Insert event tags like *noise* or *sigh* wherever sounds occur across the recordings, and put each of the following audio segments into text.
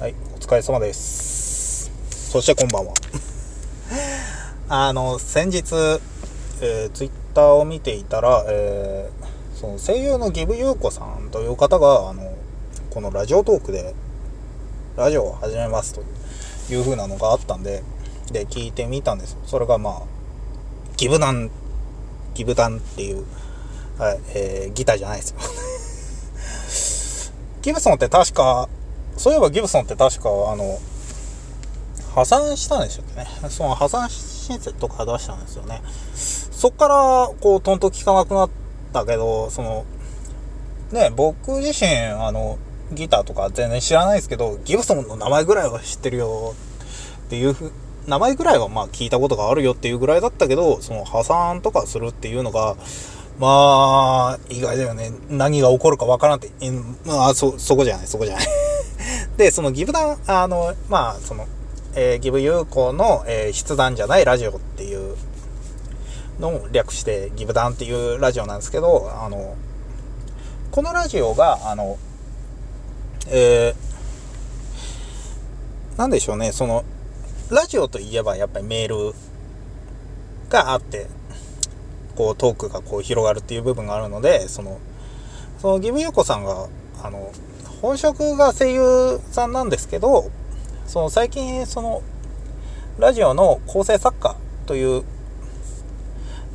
はい、お疲れ様です。そしてこんばんは。*laughs* あの、先日、えー、ツイッターを見ていたら、えー、その声優のギブユーコさんという方が、あの、このラジオトークで、ラジオを始めますという風なのがあったんで、で、聞いてみたんです。それがまあ、ギブダン、ギブダンっていう、はい、えー、ギターじゃないですよ。*laughs* ギブソンって確か、そういえばギブソンって確か、あの、破産したんでしたっけね。その破産申請とか出したんですよね。そっから、こう、トント聞かなくなったけど、その、ね、僕自身、あの、ギターとか全然知らないですけど、ギブソンの名前ぐらいは知ってるよっていうふ名前ぐらいはまあ聞いたことがあるよっていうぐらいだったけど、その破産とかするっていうのが、まあ、意外だよね。何が起こるかわからんって、まあ、そ、そこじゃない、そこじゃない。で、そのギブダン、あの、まあ、その、えー、ギブユーコの、えー、筆談じゃないラジオっていうのを略してギブダンっていうラジオなんですけど、あの、このラジオが、あの、えー、なんでしょうね、その、ラジオといえばやっぱりメールがあって、こうトークがこう広がるっていう部分があるので、その、そのギブユーコさんが、あの、本職が声優さんなんですけど、その最近そのラジオの構成作家という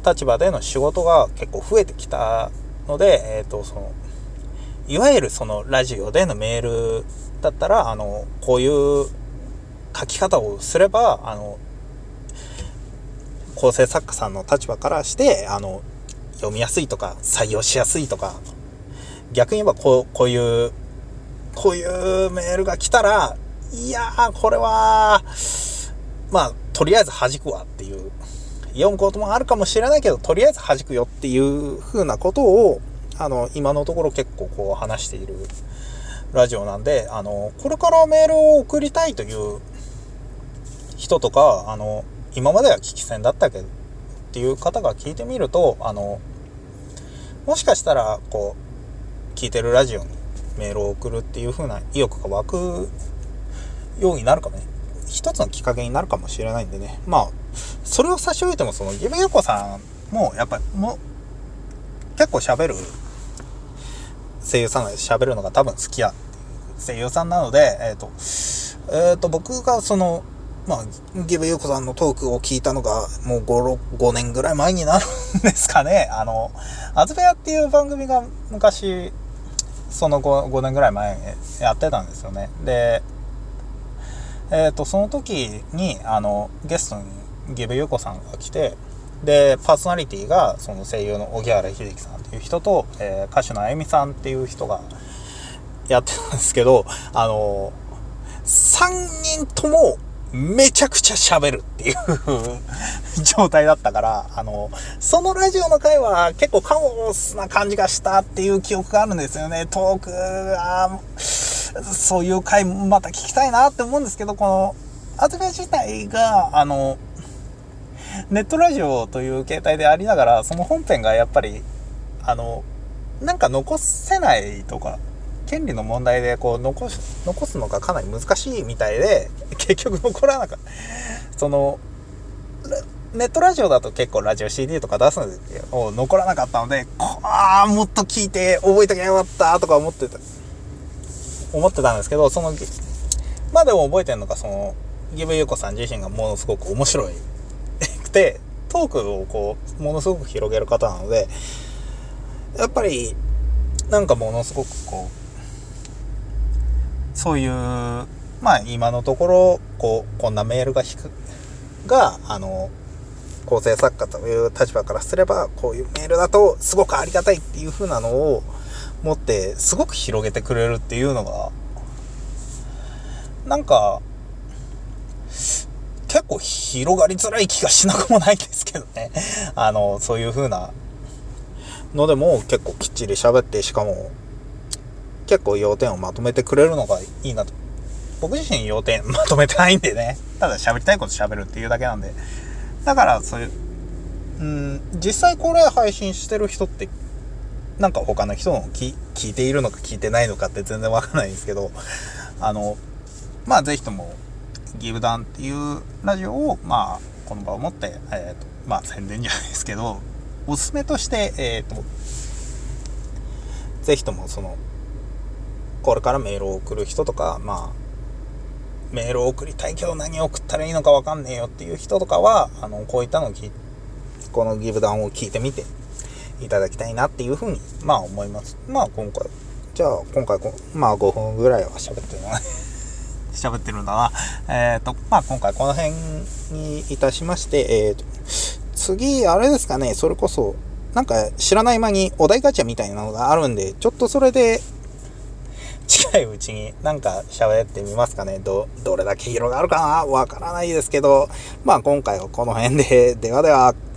立場での仕事が結構増えてきたので、えっ、ー、と、その、いわゆるそのラジオでのメールだったら、あの、こういう書き方をすれば、あの、構成作家さんの立場からして、あの、読みやすいとか、採用しやすいとか、逆に言えばこう、こういうこういうメールが来たら、いやー、これは、まあ、とりあえず弾くわっていう、読むこともあるかもしれないけど、とりあえず弾くよっていう風なことを、あの、今のところ結構こう話しているラジオなんで、あの、これからメールを送りたいという人とか、あの、今までは聞き戦だったけど、っていう方が聞いてみると、あの、もしかしたら、こう、聞いてるラジオにメールを送るっていう風な意欲が湧くようになるかもね。一つのきっかけになるかもしれないんでね。まあ、それを差し置いても、その、ギブヨコさんも、やっぱり、もう、結構喋る、声優さんが喋るのが多分好きや、声優さんなので、えっ、ー、と、えっ、ー、と、僕がその、まあ、ギブユーコさんのトークを聞いたのが、もう5、6 5年ぐらい前になるんですかね。あの、アズベアっていう番組が昔、その 5, 5年ぐらい前やってたんですよね。で、えっ、ー、と、その時に、あの、ゲストにギブユコさんが来て、で、パーソナリティが、その声優の荻原秀樹さんっていう人と、えー、歌手のあゆみさんっていう人がやってたんですけど、あの、3人ともめちゃくちゃ喋るっていう状態だったから、あの、そのラジオの回は結構カオスな感じがしたっていう記憶があるんですよね。トークが、そういう回また聞きたいなって思うんですけど、この、アズベ自体が、あの、ネットラジオという形態でありながら、その本編がやっぱり、あの、なんか残せないとか、権利の問題でこう残す残すのがかなり難しいみたいで *laughs* 結局残らなかった。そのネットラジオだと結構ラジオ CD とか出すんですけど残らなかったのでああもっと聞いて覚えときゃよかったとか思ってた思ってたんですけどそのまあでも覚えてるのがそのギブユーコさん自身がものすごく面白い。くてトークをこうものすごく広げる方なのでやっぱりなんかものすごくこうそういう、まあ今のところ、こう、こんなメールが引く、が、あの、構成作家という立場からすれば、こういうメールだとすごくありがたいっていう風なのを持って、すごく広げてくれるっていうのが、なんか、結構広がりづらい気がしなくもないですけどね。あの、そういう風なのでも結構きっちり喋って、しかも、結構要点をまとめてくれるのがいいなと。僕自身要点まとめてないんでね。ただ喋りたいこと喋るっていうだけなんで。だから、そういう、うん、実際これ配信してる人って、なんか他の人の聞聞いているのか聞いてないのかって全然わかんないんですけど、あの、まあ、ぜひとも、ギブダンっていうラジオを、まあ、この場をもって、えっ、ー、と、まあ、宣伝じゃないですけど、おすすめとして、えっ、ー、と、ぜひとも、その、これからメールを送る人とか、まあ、メールを送りたいけど何を送ったらいいのかわかんねえよっていう人とかは、あの、こういったのを、このギブダウンを聞いてみていただきたいなっていうふうに、まあ思います。まあ今回、じゃあ今回まあ5分ぐらいは喋ってるのね。*laughs* 喋ってるんだな。えっ、ー、と、まあ今回この辺にいたしまして、えっ、ー、と、次、あれですかね、それこそ、なんか知らない間にお題ガチャみたいなのがあるんで、ちょっとそれで近いうちになんか喋ってみますかね。ど、どれだけ広がるかな？わからないですけど、まあ今回はこの辺で、ではでは。